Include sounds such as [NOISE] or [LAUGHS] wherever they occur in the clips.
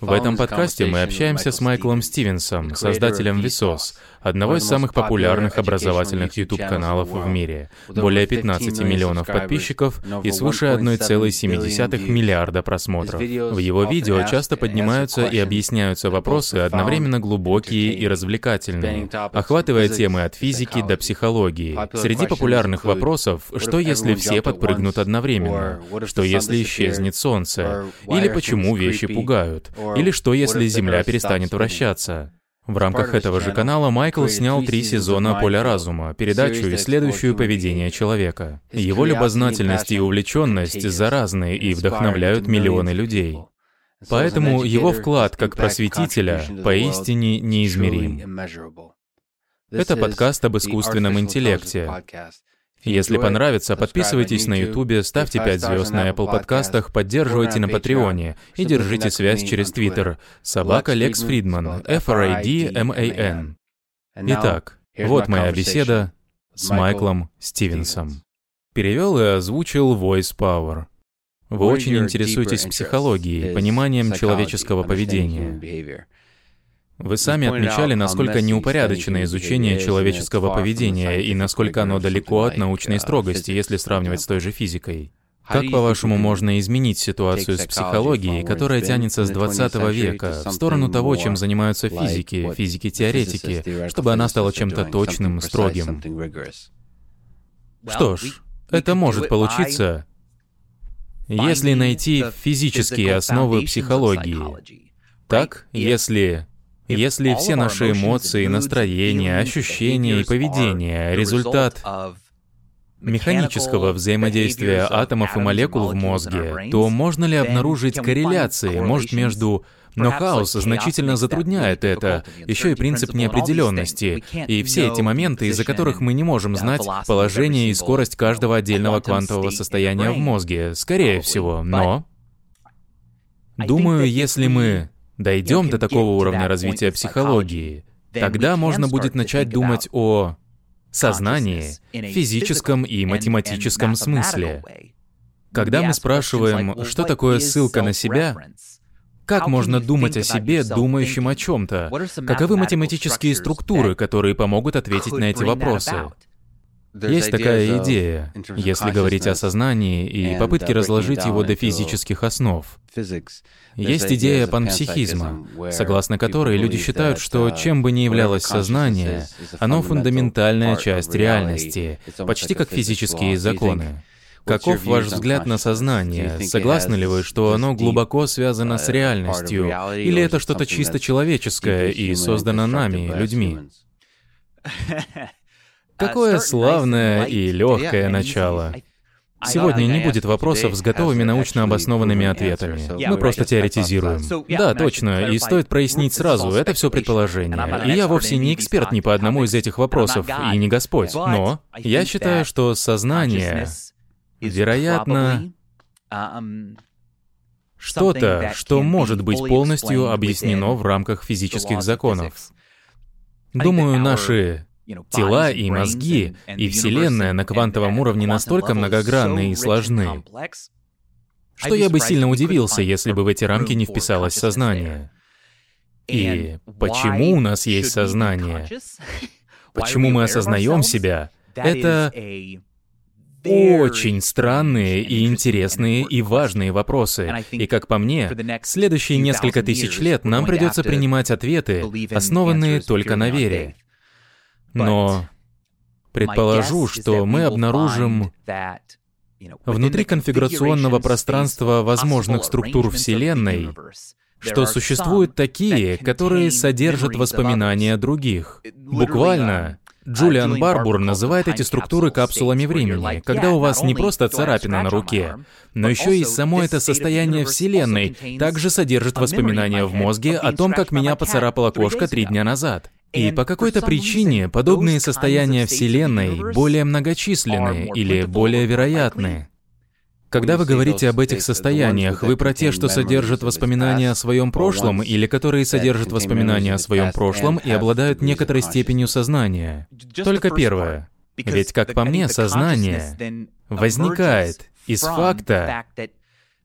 В этом подкасте мы общаемся с Майклом Стивенсом, создателем Весос, одного из самых популярных образовательных YouTube-каналов в мире. Более 15 миллионов подписчиков и свыше 1,7 миллиарда просмотров. В его видео часто поднимаются и объясняются вопросы одновременно глубокие и развлекательные, охватывая темы от физики до психологии. Среди популярных вопросов, что если все подпрыгнут одновременно? Что если исчезнет солнце? Или почему вещи пугают? Или что если Земля перестанет вращаться? В рамках этого же канала Майкл снял три сезона «Поля разума», передачу, исследующую поведение человека. Его любознательность и увлеченность заразны и вдохновляют миллионы людей. Поэтому его вклад как просветителя поистине неизмерим. Это подкаст об искусственном интеллекте. Если понравится, подписывайтесь на YouTube, ставьте 5 звезд на Apple подкастах, поддерживайте на Патреоне и держите связь через Twitter. Собака Лекс Фридман, F-R-I-D-M-A-N. Итак, вот моя беседа с Майклом Стивенсом. Перевел и озвучил Voice Power. Вы очень интересуетесь психологией, пониманием человеческого поведения. Вы сами отмечали, насколько неупорядочено изучение человеческого поведения и насколько оно далеко от научной строгости, если сравнивать с той же физикой. Как, по-вашему, можно изменить ситуацию с психологией, которая тянется с 20 века, в сторону того, чем занимаются физики, физики-теоретики, чтобы она стала чем-то точным, строгим? Что ж, это может получиться, если найти физические основы психологии. Так, если если все наши эмоции, настроения, ощущения и поведение — результат механического взаимодействия атомов и молекул в мозге, то можно ли обнаружить корреляции, может, между... Но хаос значительно затрудняет это, еще и принцип неопределенности, и все эти моменты, из-за которых мы не можем знать положение и скорость каждого отдельного квантового состояния в мозге, скорее всего, но... Думаю, если мы дойдем до такого уровня развития психологии, тогда можно будет начать думать о сознании, физическом и математическом смысле. Когда мы спрашиваем, что такое ссылка на себя, как можно думать о себе, думающим о чем-то? Каковы математические структуры, которые помогут ответить на эти вопросы? Есть такая идея, если говорить о сознании и попытке разложить его до физических основ. Есть идея панпсихизма, согласно которой люди считают, что uh, чем бы ни являлось сознание, оно фундаментальная часть реальности, почти как физические законы. Каков ваш взгляд на сознание? Согласны ли вы, что оно глубоко связано с реальностью? Или это что-то чисто человеческое и создано нами, людьми? [LAUGHS] Какое славное и легкое начало. Сегодня не будет вопросов с готовыми научно обоснованными ответами. Мы просто теоретизируем. Да, точно, и стоит прояснить сразу, это все предположение. И я вовсе не эксперт ни по одному из этих вопросов, и не Господь. Но я считаю, что сознание, вероятно, что-то, что может быть полностью объяснено в рамках физических законов. Думаю, наши Тела и мозги, и Вселенная на квантовом уровне настолько многогранны и сложны, что я бы сильно удивился, если бы в эти рамки не вписалось сознание. И почему у нас есть сознание? [LAUGHS] Почему мы осознаем себя? Это очень странные и интересные и важные вопросы. И как по мне, следующие несколько тысяч лет нам придется принимать ответы, основанные только на вере. Но предположу, что мы обнаружим внутри конфигурационного пространства возможных структур Вселенной, что существуют такие, которые содержат воспоминания других. Буквально, Джулиан Барбур называет эти структуры капсулами времени, когда у вас не просто царапина на руке, но еще и само это состояние Вселенной также содержит воспоминания в мозге о том, как меня поцарапала кошка три дня назад. И по какой-то причине подобные состояния Вселенной более многочисленны или более вероятны. Когда вы говорите об этих состояниях, вы про те, что содержат воспоминания о своем прошлом, или которые содержат воспоминания о своем прошлом и обладают некоторой степенью сознания? Только первое. Ведь, как по мне, сознание возникает из факта,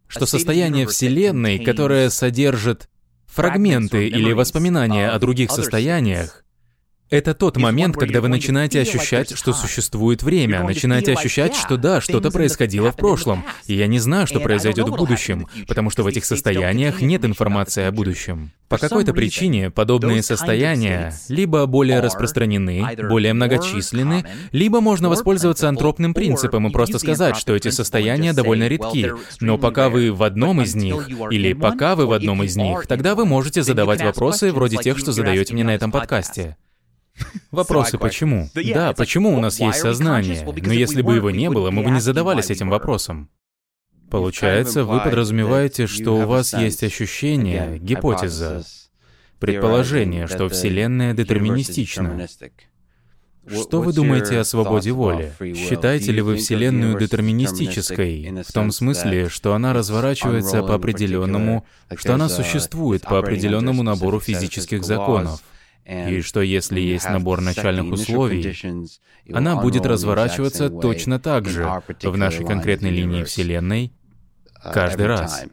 что состояние Вселенной, которое содержит Фрагменты или воспоминания о других состояниях это тот момент, когда вы начинаете ощущать, что существует время, начинаете ощущать, что да, что-то происходило в прошлом, и я не знаю, что произойдет в будущем, потому что в этих состояниях нет информации о будущем. По какой-то причине подобные состояния либо более распространены, более многочисленны, либо можно воспользоваться антропным принципом и просто сказать, что эти состояния довольно редки, но пока вы в одном из них, или пока вы в одном из них, тогда вы можете задавать вопросы вроде тех, что задаете мне на этом подкасте. Вопросы почему? Да, почему у нас есть сознание? Но если бы его не было, мы бы не задавались этим вопросом. Получается, вы подразумеваете, что у вас есть ощущение, гипотеза, предположение, что Вселенная детерминистична. Что вы думаете о свободе воли? Считаете ли вы Вселенную детерминистической, в том смысле, что она разворачивается по определенному, что она существует по определенному набору физических законов? И что если есть набор начальных условий, она будет разворачиваться точно так же в нашей конкретной линии Вселенной uh, каждый раз.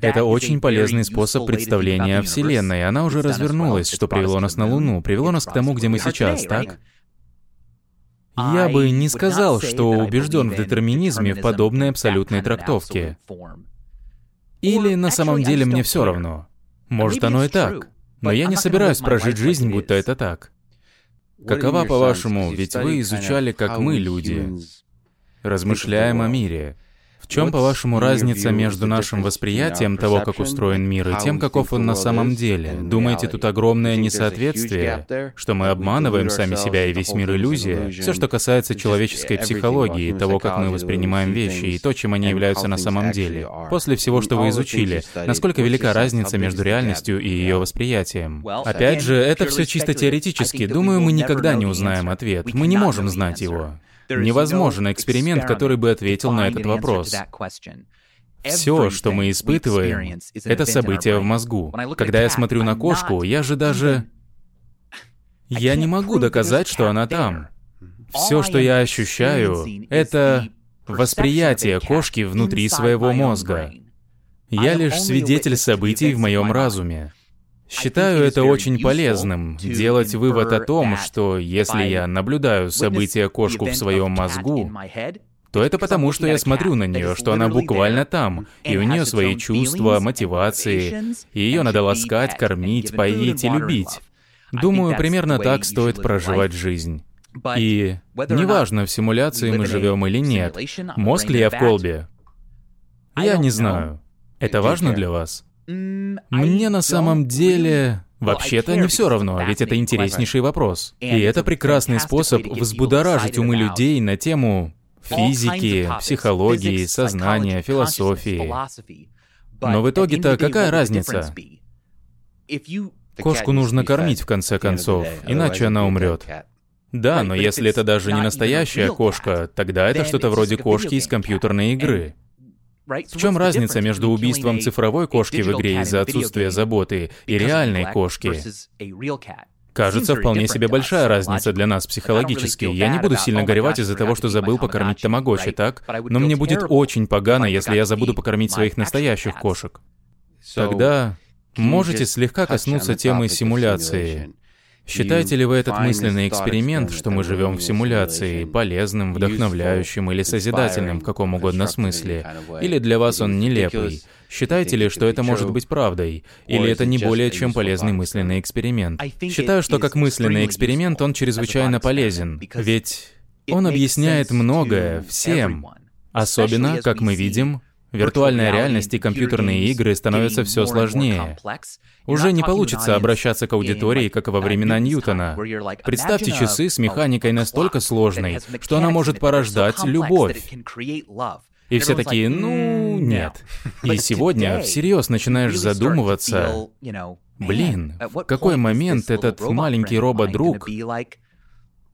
Это очень полезный способ представления о Вселенной. Она уже развернулась, что привело нас на Луну, привело нас к тому, где мы сейчас, так? Я бы не сказал, что убежден в детерминизме в подобной абсолютной трактовке. Или на самом деле мне все равно. Может, оно и так. Но я не собираюсь прожить жизнь, будто это так. Какова, по-вашему, ведь вы изучали, как мы, люди, размышляем о мире. В чем, по-вашему, разница между нашим восприятием того, как устроен мир, и тем, каков он на самом деле? Думаете, тут огромное несоответствие? Что мы обманываем сами себя и весь мир иллюзия? Все, что касается человеческой психологии, того, как мы воспринимаем вещи, и то, чем они являются на самом деле. После всего, что вы изучили, насколько велика разница между реальностью и ее восприятием? Опять же, это все чисто теоретически. Думаю, мы никогда не узнаем ответ. Мы не можем знать его. Невозможен эксперимент, который бы ответил на этот вопрос. Все, что мы испытываем, это события в мозгу. Когда я смотрю на кошку, я же даже... Я не могу доказать, что она там. Все, что я ощущаю, это восприятие кошки внутри своего мозга. Я лишь свидетель событий в моем разуме. Считаю это очень полезным, делать вывод о том, что если я наблюдаю события кошку в своем мозгу, то это потому, что я смотрю на нее, что она буквально там, и у нее свои чувства, мотивации, и ее надо ласкать, кормить, поить и любить. Думаю, примерно так стоит проживать жизнь. И неважно, в симуляции мы живем или нет, мозг ли я в колбе, я не знаю. Это важно для вас? Мне на самом деле... Вообще-то не все равно, ведь это интереснейший вопрос. И это прекрасный способ взбудоражить умы людей на тему физики, психологии, сознания, философии. Но в итоге-то какая разница? Кошку нужно кормить в конце концов, иначе она умрет. Да, но если это даже не настоящая кошка, тогда это что-то вроде кошки из компьютерной игры. В чем разница между убийством цифровой кошки в игре из-за отсутствия заботы и реальной кошки? Кажется, вполне себе большая разница для нас психологически. Я не буду сильно горевать из-за того, что забыл покормить тамагочи, так? Но мне будет очень погано, если я забуду покормить своих настоящих кошек. Тогда можете слегка коснуться темы симуляции. Считаете ли вы этот мысленный эксперимент, что мы живем в симуляции, полезным, вдохновляющим или созидательным в каком угодно смысле? Или для вас он нелепый? Считаете ли, что это может быть правдой? Или это не более чем полезный мысленный эксперимент? Считаю, что как мысленный эксперимент он чрезвычайно полезен, ведь он объясняет многое всем. Особенно, как мы видим, Виртуальная реальность и компьютерные игры становятся все сложнее. Уже не получится обращаться к аудитории, как во времена Ньютона. Представьте часы с механикой настолько сложной, что она может порождать любовь. И все такие, ну, нет. [LAUGHS] И сегодня всерьез начинаешь задумываться, блин, в какой момент этот маленький робот-друг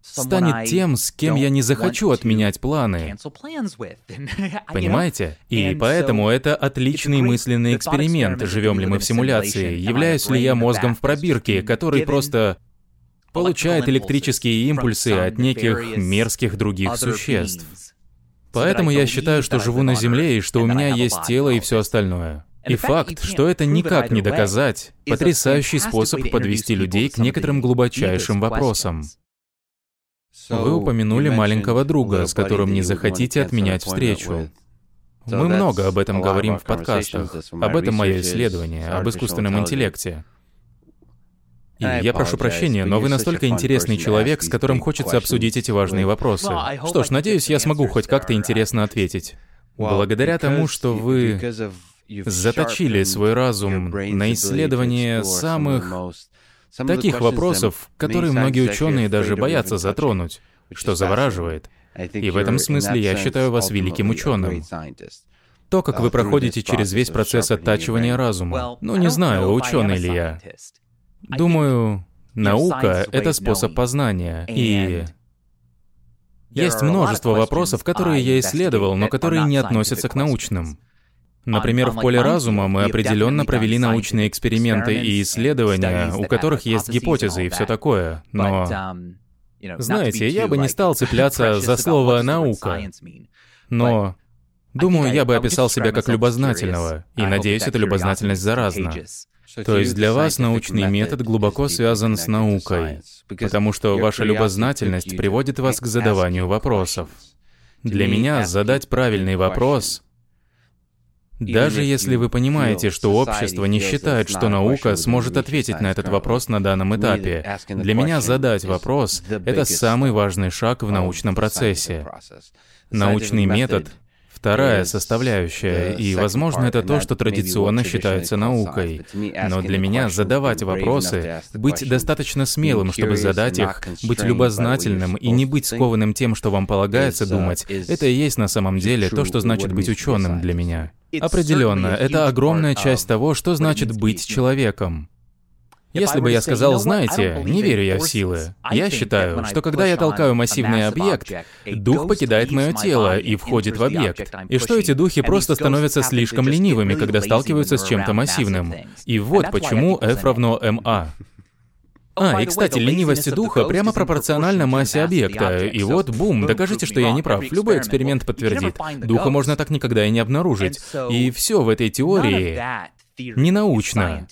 станет тем, с кем я не захочу отменять планы. [LAUGHS] Понимаете? И поэтому это отличный мысленный эксперимент, живем ли мы в симуляции, являюсь ли я мозгом в пробирке, который просто получает электрические импульсы от неких мерзких других существ. Поэтому я считаю, что живу на Земле и что у меня есть тело и все остальное. И факт, что это никак не доказать, потрясающий способ подвести людей к некоторым глубочайшим вопросам. Вы упомянули маленького друга, с которым не захотите отменять встречу. Мы много об этом говорим в подкастах. Об этом мое исследование, об искусственном интеллекте. И я прошу прощения, но вы настолько интересный человек, с которым хочется обсудить эти важные вопросы. Что ж, надеюсь, я смогу хоть как-то интересно ответить. Благодаря тому, что вы заточили свой разум на исследование самых таких вопросов, которые многие ученые даже боятся затронуть, что завораживает. И в этом смысле я считаю вас великим ученым. То, как вы проходите через весь процесс оттачивания разума. Ну, не знаю, ученый ли я. Думаю, наука — это способ познания, и... Есть множество вопросов, которые я исследовал, но которые не относятся к научным. Например, в поле разума мы определенно провели научные эксперименты и исследования, у которых есть гипотезы и все такое, но... Знаете, я бы не стал цепляться за слово «наука», но... Думаю, я бы описал себя как любознательного, и надеюсь, эта любознательность заразна. То есть для вас научный метод глубоко связан с наукой, потому что ваша любознательность приводит вас к задаванию вопросов. Для меня задать правильный вопрос даже если вы понимаете, что общество не считает, что наука сможет ответить на этот вопрос на данном этапе, для меня задать вопрос — это самый важный шаг в научном процессе. Научный метод Вторая составляющая, и, возможно, это то, что традиционно считается наукой. Но для меня задавать вопросы, быть достаточно смелым, чтобы задать их, быть любознательным и не быть скованным тем, что вам полагается думать, это и есть на самом деле то, что значит быть ученым для меня. Определенно, это огромная часть того, что значит быть человеком. Если бы я сказал, знаете, не верю я в силы, я считаю, что когда я толкаю массивный объект, дух покидает мое тело и входит в объект, и что эти духи просто становятся слишком ленивыми, когда сталкиваются с чем-то массивным. И вот почему F равно ma. А, и, кстати, ленивость духа прямо пропорциональна массе объекта. И вот, бум, докажите, что я не прав. Любой эксперимент подтвердит. Духа можно так никогда и не обнаружить. И все в этой теории не научно.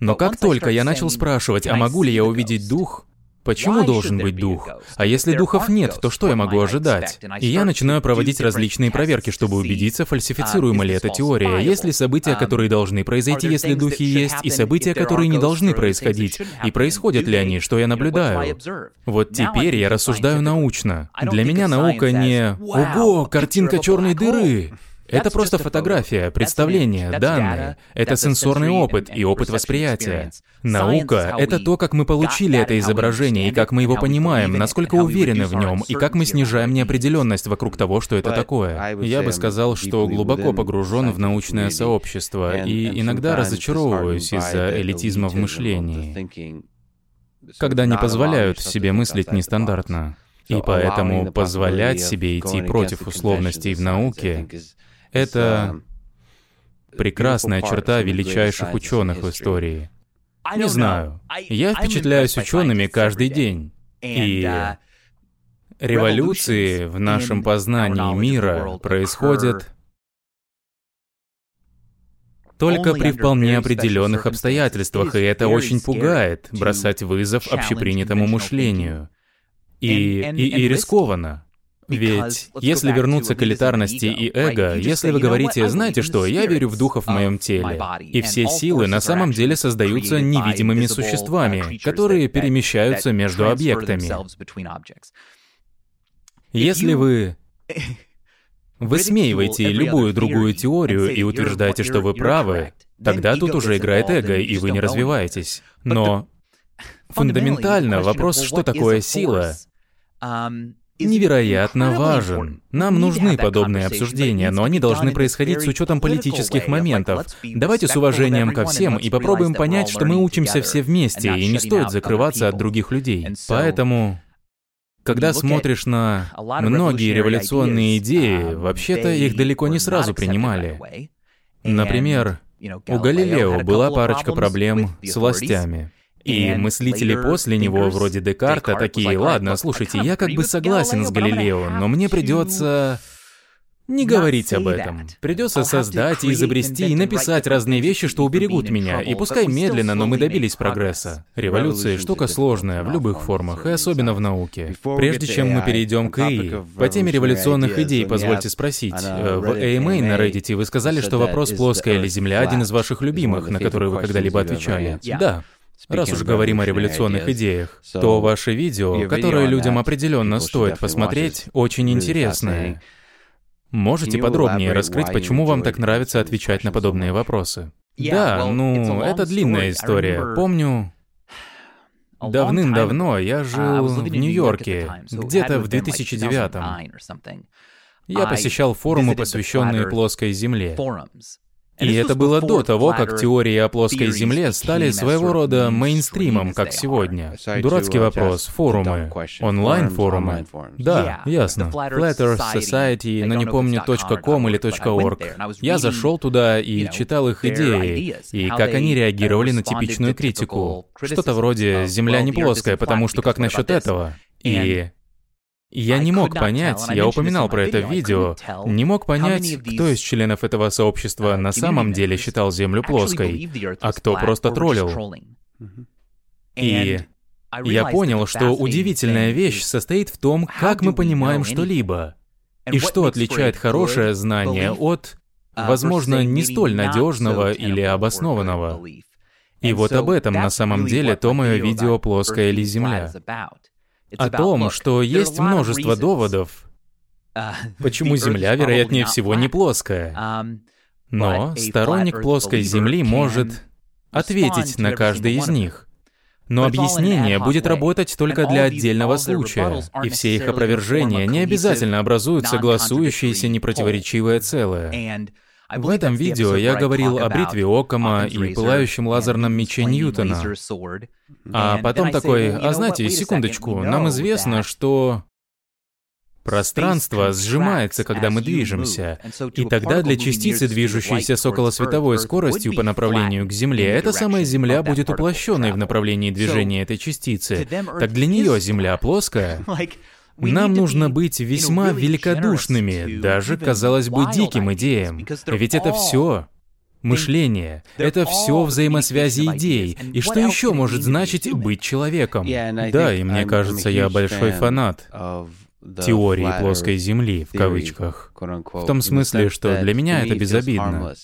Но как только я начал спрашивать, а могу ли я увидеть дух, Почему должен быть дух? А если духов нет, то что я могу ожидать? И я начинаю проводить различные проверки, чтобы убедиться, фальсифицируема ли эта теория. Есть ли события, которые должны произойти, если духи есть, и события, которые не должны происходить, и происходят ли они, что я наблюдаю. Вот теперь я рассуждаю научно. Для меня наука не «Ого, картинка черной дыры!» Это просто фотография, представление, данные. Это сенсорный опыт и опыт восприятия. Наука — это то, как мы получили это изображение и как мы его понимаем, насколько уверены в нем и как мы снижаем неопределенность вокруг того, что это такое. Я бы сказал, что глубоко погружен в научное сообщество и иногда разочаровываюсь из-за элитизма в мышлении, когда не позволяют себе мыслить нестандартно. И поэтому позволять себе идти против условностей в науке это прекрасная черта величайших ученых в истории. Не знаю. Я впечатляюсь учеными каждый день. И uh, революции в нашем познании мира происходят только при вполне определенных обстоятельствах, и это очень пугает, бросать вызов общепринятому мышлению. И, и, и рискованно. Ведь если вернуться к элитарности и эго, если вы говорите, знаете что, я верю в духов в моем теле, и все силы на самом деле создаются невидимыми существами, которые перемещаются между объектами. Если вы [LAUGHS] высмеиваете любую другую теорию и утверждаете, что вы правы, тогда тут уже играет эго, и вы не развиваетесь. Но фундаментально вопрос, что такое сила, невероятно важен. Нам нужны подобные обсуждения, но они должны происходить с учетом политических моментов. Давайте с уважением ко всем и попробуем понять, что мы учимся все вместе, и не стоит закрываться от других людей. Поэтому... Когда смотришь на многие революционные идеи, вообще-то их далеко не сразу принимали. Например, у Галилео была парочка проблем с властями. И мыслители после него, вроде Декарта, такие, ладно, слушайте, я как бы согласен с Галилео, но мне придется Не говорить об этом. Придется создать и изобрести и написать разные вещи, что уберегут меня. И пускай медленно, но мы добились прогресса. Революция — штука сложная в любых формах, и особенно в науке. Прежде чем мы перейдем к ИИ, по теме революционных идей позвольте спросить. Э, в AMA на Reddit вы сказали, что вопрос «плоская ли Земля» один из ваших любимых, на который вы когда-либо отвечали. Да. Раз уж говорим о революционных идеях, то ваше видео, которое людям определенно стоит посмотреть, очень интересное. Можете подробнее раскрыть, почему вам так нравится отвечать на подобные вопросы? Да, ну, это длинная история. Помню, давным-давно я uh, жил в Нью-Йорке, где-то в 2009 Я посещал форумы, посвященные плоской Земле. И это было до того, как теории о плоской Земле стали своего рода мейнстримом, как сегодня. Дурацкий вопрос. Форумы. Онлайн-форумы. Да, ясно. Flat Earth Society, но не помню .com или .org. Я зашел туда и читал их идеи, и как они реагировали на типичную критику. Что-то вроде «Земля не плоская, потому что как насчет этого?» И я не мог понять, я упоминал про это в видео, не мог понять, кто из членов этого сообщества на самом деле считал Землю плоской, а кто просто троллил. И я понял, что удивительная вещь состоит в том, как мы понимаем что-либо, и что отличает хорошее знание от, возможно, не столь надежного или обоснованного. И вот об этом на самом деле то мое видео «Плоская ли Земля» о том, что есть множество доводов, uh, почему Земля, вероятнее всего, не плоская. Um, Но сторонник плоской Земли может ответить на каждый из них. Но объяснение будет работать только для отдельного случая, и все их опровержения не обязательно образуют согласующееся непротиворечивое целое. В этом видео я говорил о бритве Окама и пылающем лазерном мече Ньютона. А потом такой, а знаете, секундочку, нам известно, что Пространство сжимается, когда мы движемся, и тогда для частицы, движущейся с околосветовой скоростью по направлению к Земле, эта самая Земля будет уплощенной в направлении движения этой частицы. Так для нее Земля плоская. [LAUGHS] Нам нужно быть весьма великодушными, даже, казалось бы, диким идеям. Ведь это все мышление. Это все взаимосвязи идей. И что еще может значить быть человеком? Да, и мне кажется, я большой фанат теории плоской Земли, в кавычках. В том смысле, что для меня это безобидно.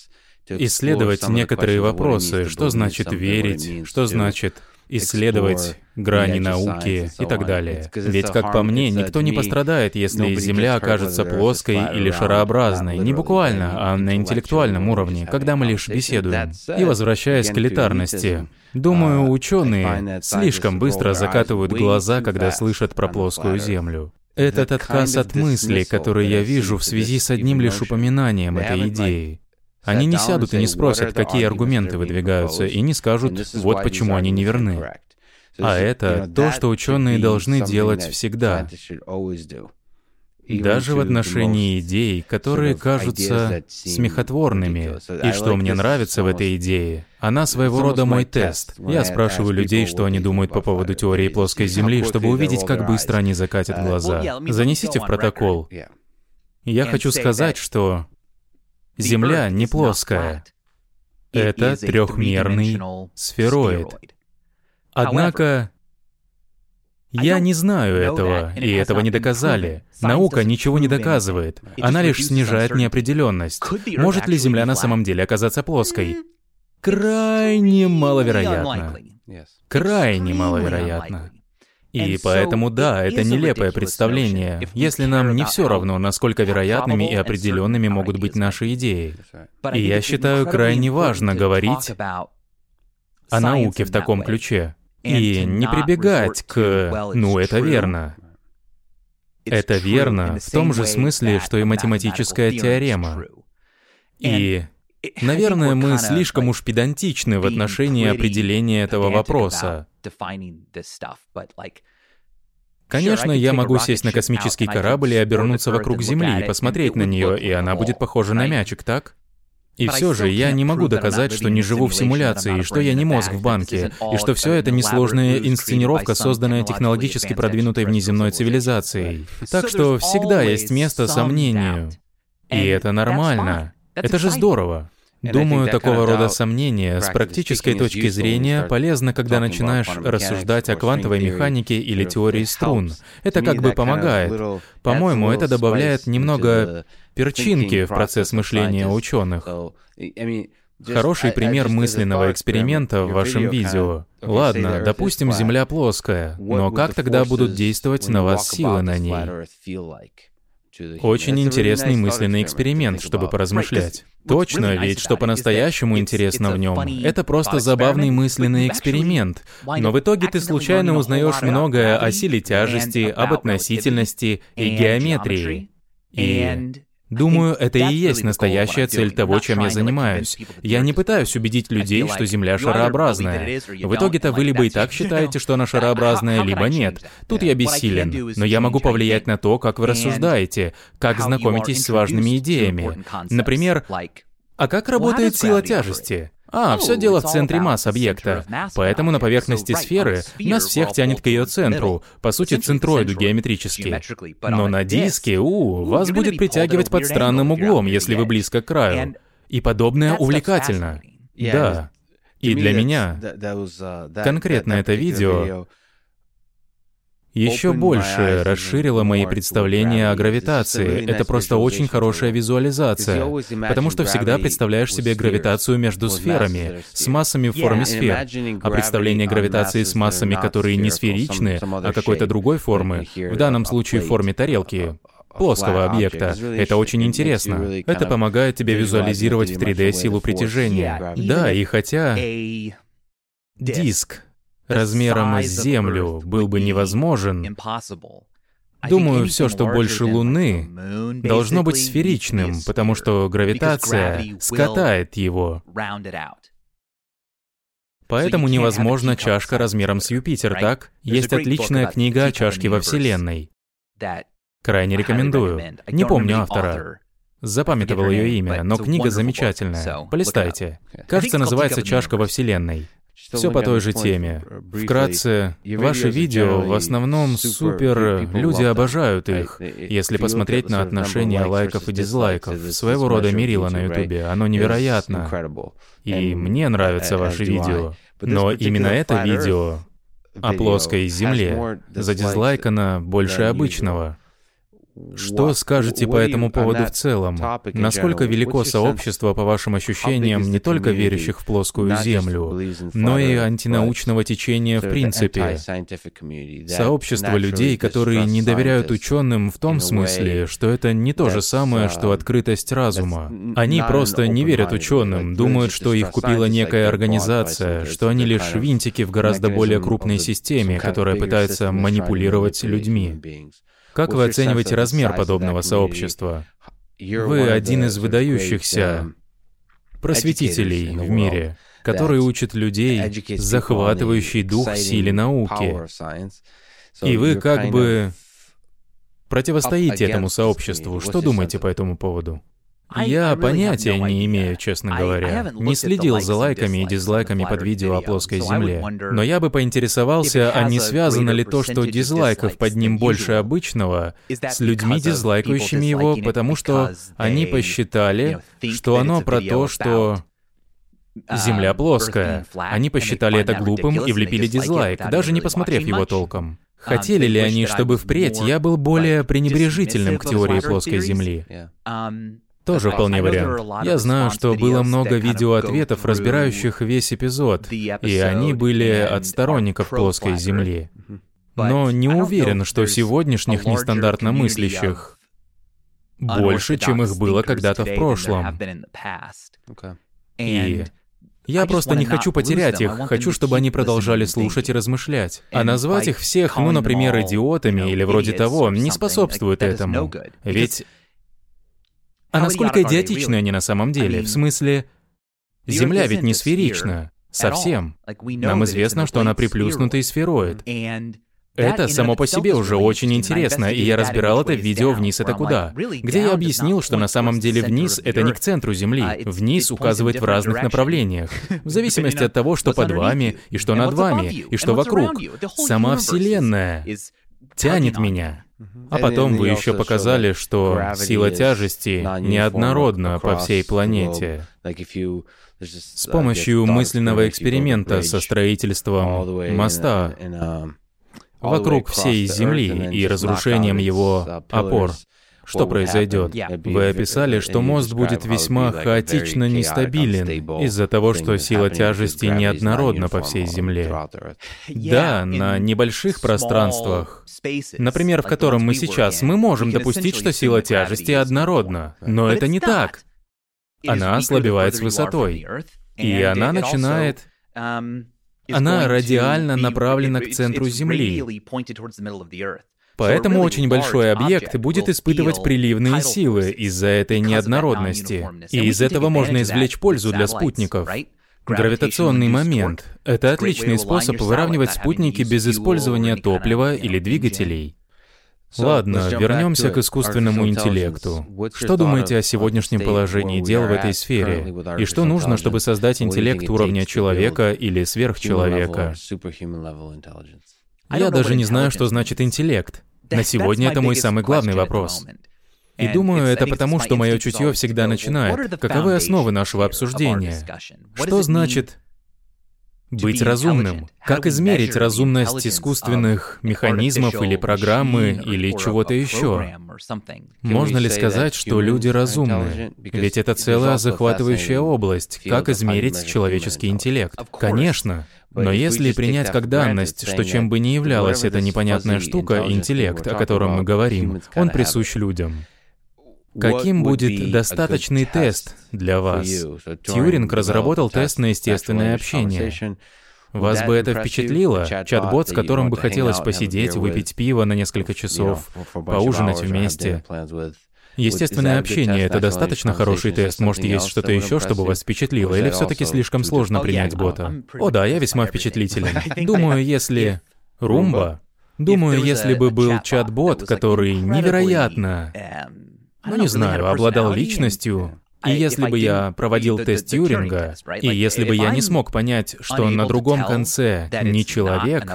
Исследовать некоторые вопросы, что значит верить, что значит исследовать грани науки и так далее. Ведь, как по мне, никто не пострадает, если Земля окажется плоской или шарообразной, не буквально, а на интеллектуальном уровне, когда мы лишь беседуем. И возвращаясь к элитарности, думаю, uh, ученые слишком быстро закатывают глаза, когда слышат про плоскую Землю. Этот отказ от мысли, который я вижу в связи с одним лишь упоминанием этой идеи. Они не сядут и не спросят, какие аргументы выдвигаются, и не скажут, вот почему они не верны. А это то, что ученые должны делать всегда. Даже в отношении идей, которые кажутся смехотворными. И что мне нравится в этой идее, она своего рода мой тест. Я спрашиваю людей, что они думают по поводу теории плоской Земли, чтобы увидеть, как быстро они закатят uh, глаза. Занесите в протокол. Я хочу сказать, что Земля не плоская. Это трехмерный сфероид. Однако, я не знаю этого, и этого не доказали. Наука ничего не доказывает. Она лишь снижает неопределенность. Может ли Земля на самом деле оказаться плоской? Крайне маловероятно. Крайне маловероятно. И поэтому, да, это нелепое представление, если нам не все равно, насколько вероятными и определенными могут быть наши идеи. И я считаю крайне важно говорить о науке в таком ключе. И не прибегать к «ну, это верно». Это верно в том же смысле, что и математическая теорема. И, наверное, мы слишком уж педантичны в отношении определения этого вопроса. Конечно, я могу сесть на космический корабль и обернуться вокруг Земли и посмотреть на нее, и она будет похожа на мячик, так? И все же я не могу доказать, что не живу в симуляции, что я не мозг в банке, и что все это несложная инсценировка, созданная технологически продвинутой внеземной цивилизацией. Так что всегда есть место сомнению. И это нормально. Это же здорово. Думаю, такого рода сомнения с практической точки зрения полезно, когда начинаешь рассуждать о квантовой механике или теории струн. Это как бы помогает. По-моему, это добавляет немного перчинки в процесс мышления ученых. Хороший пример мысленного эксперимента в вашем видео. Ладно, допустим, Земля плоская, но как тогда будут действовать на вас силы на ней? Очень интересный мысленный эксперимент, чтобы поразмышлять. Точно, ведь что по-настоящему интересно в нем, это просто забавный мысленный эксперимент. Но в итоге ты случайно узнаешь многое о силе тяжести, об относительности и геометрии. И Думаю, это и есть настоящая цель того, чем я занимаюсь. Я не пытаюсь убедить людей, что Земля шарообразная. В итоге-то вы либо и так считаете, что она [LAUGHS] шарообразная, либо нет. Тут я бессилен. Но я могу повлиять на то, как вы рассуждаете, как знакомитесь с важными идеями. Например, а как работает сила тяжести? А, все дело в центре масс объекта. Поэтому на поверхности сферы нас всех тянет к ее центру, по сути, центроиду геометрически. Но на диске, у, вас будет притягивать под странным углом, если вы близко к краю. И подобное увлекательно. Да. И для меня конкретно это видео еще больше расширило мои представления о гравитации. Это просто очень хорошая визуализация, потому что всегда представляешь себе гравитацию между сферами, с массами в форме сфер, а представление гравитации с массами, которые не сферичны, а какой-то другой формы, в данном случае в форме тарелки, плоского объекта. Это очень интересно. Это помогает тебе визуализировать в 3D силу притяжения. Да, и хотя... Диск размером с Землю был бы невозможен, Думаю, все, что больше Луны, должно быть сферичным, потому что гравитация скатает его. Поэтому невозможно чашка размером с Юпитер, так? Есть отличная книга о чашке во Вселенной. Крайне рекомендую. Не помню автора. Запамятовал ее имя, но книга замечательная. Полистайте. Кажется, называется «Чашка во Вселенной». Все по той же теме. Вкратце, ваши видео в основном супер, люди обожают их. Если посмотреть на отношение лайков и дизлайков, своего рода мерило на ютубе, оно невероятно. И мне нравятся ваши видео. Но именно это видео о плоской земле задизлайкано больше обычного. Что скажете по этому поводу в целом? Насколько велико сообщество, по вашим ощущениям, не только верящих в плоскую Землю, но и антинаучного течения в принципе? Сообщество людей, которые не доверяют ученым в том смысле, что это не то же самое, что открытость разума. Они просто не верят ученым, думают, что их купила некая организация, что они лишь винтики в гораздо более крупной системе, которая пытается манипулировать людьми. Как вы оцениваете размер подобного сообщества? Вы один из выдающихся просветителей в мире, который учит людей захватывающий дух силе науки. И вы как бы противостоите этому сообществу. Что думаете по этому поводу? Я понятия не имею, честно говоря. Не следил за лайками и дизлайками под видео о плоской Земле. Но я бы поинтересовался, а не связано ли то, что дизлайков под ним больше обычного, с людьми, дизлайкающими его, потому что они посчитали, что оно про то, что Земля плоская. Они посчитали это глупым и влепили дизлайк, даже не посмотрев его толком. Хотели ли они, чтобы впредь я был более пренебрежительным к теории плоской Земли? Тоже вполне вариант. Я знаю, что было много видеоответов, разбирающих весь эпизод, и они были от сторонников плоской Земли. Но не уверен, что сегодняшних нестандартно мыслящих больше, чем их было когда-то в прошлом. И я просто не хочу потерять их, хочу, чтобы они продолжали слушать и размышлять. А назвать их всех, ну, например, идиотами или вроде того, не способствует этому. Ведь а насколько идиотичны они на самом деле? В смысле, Земля ведь не сферична. Совсем. Нам известно, что она приплюснутый сфероид. Это само по себе уже очень интересно, и я разбирал это в видео «Вниз это куда», где я объяснил, что на самом деле вниз — это не к центру Земли. Uh, вниз указывает в разных направлениях, [LAUGHS] в зависимости от того, что под вами, и что над вами, и что вокруг. Сама Вселенная тянет меня. А потом вы еще показали, что сила тяжести неоднородна по всей планете. С uh, помощью мысленного эксперимента со строительством моста вокруг всей Земли и разрушением его uh, опор, что произойдет? Вы описали, что мост будет весьма хаотично нестабилен из-за того, что сила тяжести неоднородна по всей Земле. Да, на небольших пространствах, например, в котором мы сейчас, мы можем допустить, что сила тяжести однородна. Но это не так. Она ослабевает с высотой. И она начинает... Um, она радиально направлена к центру Земли. Поэтому очень большой объект будет испытывать приливные силы из-за этой неоднородности. И из этого можно извлечь пользу для спутников. Гравитационный момент — это отличный способ выравнивать спутники без использования топлива или двигателей. Ладно, вернемся к искусственному интеллекту. Что думаете о сегодняшнем положении дел в этой сфере? И что нужно, чтобы создать интеллект уровня человека или сверхчеловека? Я даже не знаю, что значит интеллект. На сегодня это мой самый главный вопрос. И думаю, это потому, что мое чутье всегда начинает. Каковы основы нашего обсуждения? Что значит быть разумным? Как измерить разумность искусственных механизмов или программы или чего-то еще? Можно ли сказать, что люди разумны? Ведь это целая захватывающая область. Как измерить человеческий интеллект? Конечно. Но если принять как данность, что чем бы ни являлась эта непонятная штука, интеллект, о котором мы говорим, он присущ людям. Каким будет достаточный тест для вас? Тьюринг разработал тест на естественное общение. Вас бы это впечатлило? Чат-бот, с которым бы хотелось посидеть, выпить пиво на несколько часов, поужинать вместе. Естественное общение — это достаточно хороший тест. Может, есть что-то еще, чтобы вас впечатлило, или все-таки слишком сложно принять бота? О да, я весьма впечатлителен. [LAUGHS] Думаю, если... Румба? Думаю, если бы был чат-бот, который невероятно... Ну, не знаю, обладал личностью, и если бы я проводил тест Тьюринга, и если бы я не смог понять, что на другом конце не человек,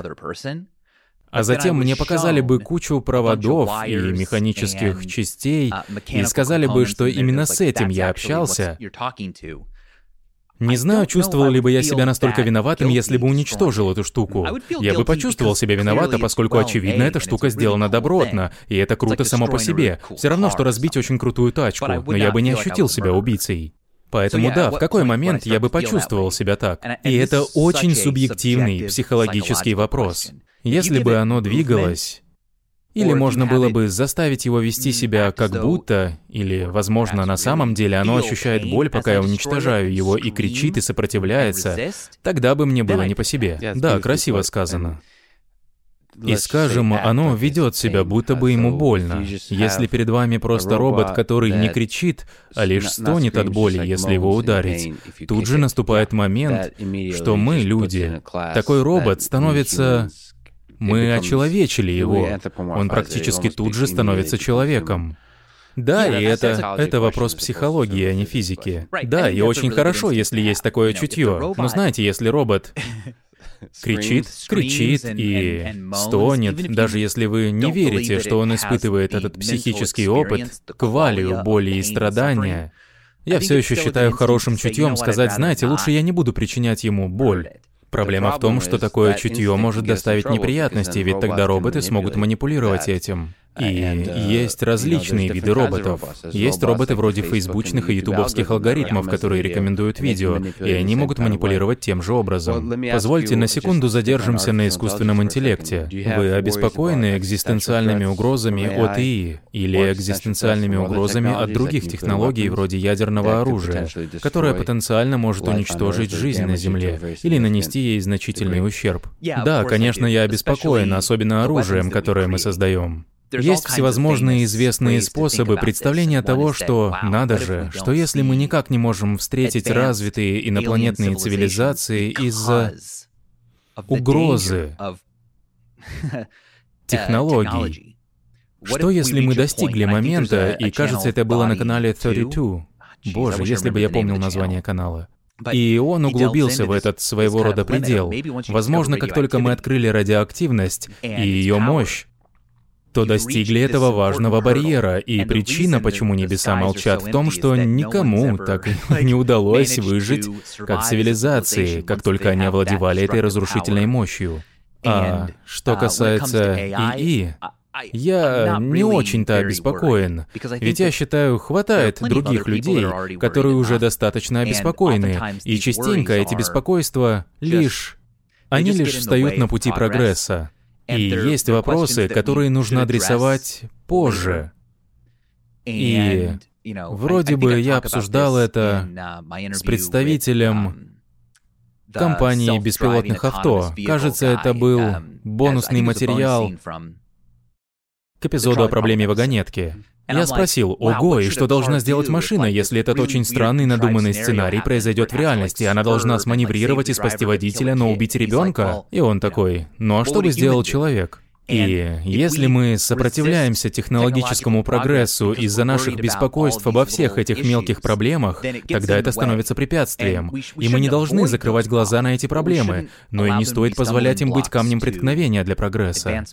а затем мне показали бы кучу проводов и механических частей uh, и сказали бы, что именно с этим я общался. Не знаю, чувствовал ли бы я себя настолько виноватым, если бы уничтожил эту штуку. Я бы почувствовал себя виновато, поскольку, очевидно, эта штука сделана добротно, и это круто само по себе. Все равно, что разбить очень крутую тачку, но я бы не ощутил себя убийцей. Поэтому да, в какой момент я бы почувствовал себя так? И это очень субъективный психологический вопрос. Если бы оно двигалось, или можно было бы заставить его вести себя как будто, или, возможно, на самом деле оно ощущает боль, пока я уничтожаю его и кричит и сопротивляется, тогда бы мне было не по себе. Да, красиво сказано. И скажем, оно ведет себя, будто бы ему больно. Если перед вами просто робот, который не кричит, а лишь стонет от боли, если его ударить, тут же наступает момент, что мы, люди, такой робот становится мы очеловечили его. Он практически тут же становится человеком. Да, и это, это вопрос психологии, а не физики. Да, и очень хорошо, если есть такое чутье. Но знаете, если робот [LAUGHS] кричит, кричит и стонет, даже если вы не верите, что он испытывает этот психический опыт, квалию, боли и страдания, я все еще считаю хорошим чутьем сказать, знаете, лучше я не буду причинять ему боль. Проблема в том, что такое чутье может доставить неприятности, ведь тогда роботы смогут манипулировать этим. И есть различные виды роботов. Есть роботы вроде фейсбучных и ютубовских алгоритмов, которые рекомендуют видео, и они могут манипулировать тем же образом. Позвольте на секунду задержимся на искусственном интеллекте. Вы обеспокоены экзистенциальными угрозами от ИИ или экзистенциальными угрозами от других технологий вроде ядерного оружия, которое потенциально может уничтожить жизнь на Земле или нанести ей значительный ущерб? Да, конечно, я обеспокоен, особенно оружием, которое мы создаем. Есть всевозможные известные способы представления того, что, надо же, что если мы никак не можем встретить развитые инопланетные цивилизации из-за угрозы [LAUGHS] технологий, что если мы достигли момента, и кажется, это было на канале 32, боже, если бы я помнил название канала, и он углубился в этот своего рода предел. Возможно, как только мы открыли радиоактивность и ее мощь, то достигли этого важного барьера, и причина, почему небеса молчат, в том, что никому так [LAUGHS] не удалось выжить как цивилизации, как только они овладевали этой разрушительной мощью. А что касается ИИ, я не очень-то обеспокоен, ведь я считаю, хватает других людей, которые уже достаточно обеспокоены, и частенько эти беспокойства лишь... Они лишь встают на пути прогресса. И есть вопросы, которые нужно адресовать позже. И вроде бы я обсуждал это uh, с представителем um, компании беспилотных авто. Кажется, это был um, бонусный материал к эпизоду о проблеме вагонетки. Я спросил, ого, и что должна сделать машина, если этот очень странный надуманный сценарий произойдет в реальности? Она должна сманеврировать и спасти водителя, но убить ребенка? И он такой, ну а что бы сделал человек? И если мы сопротивляемся технологическому прогрессу из-за наших беспокойств обо всех этих мелких проблемах, тогда это становится препятствием. И мы не должны закрывать глаза на эти проблемы, но и не стоит позволять им быть камнем преткновения для прогресса.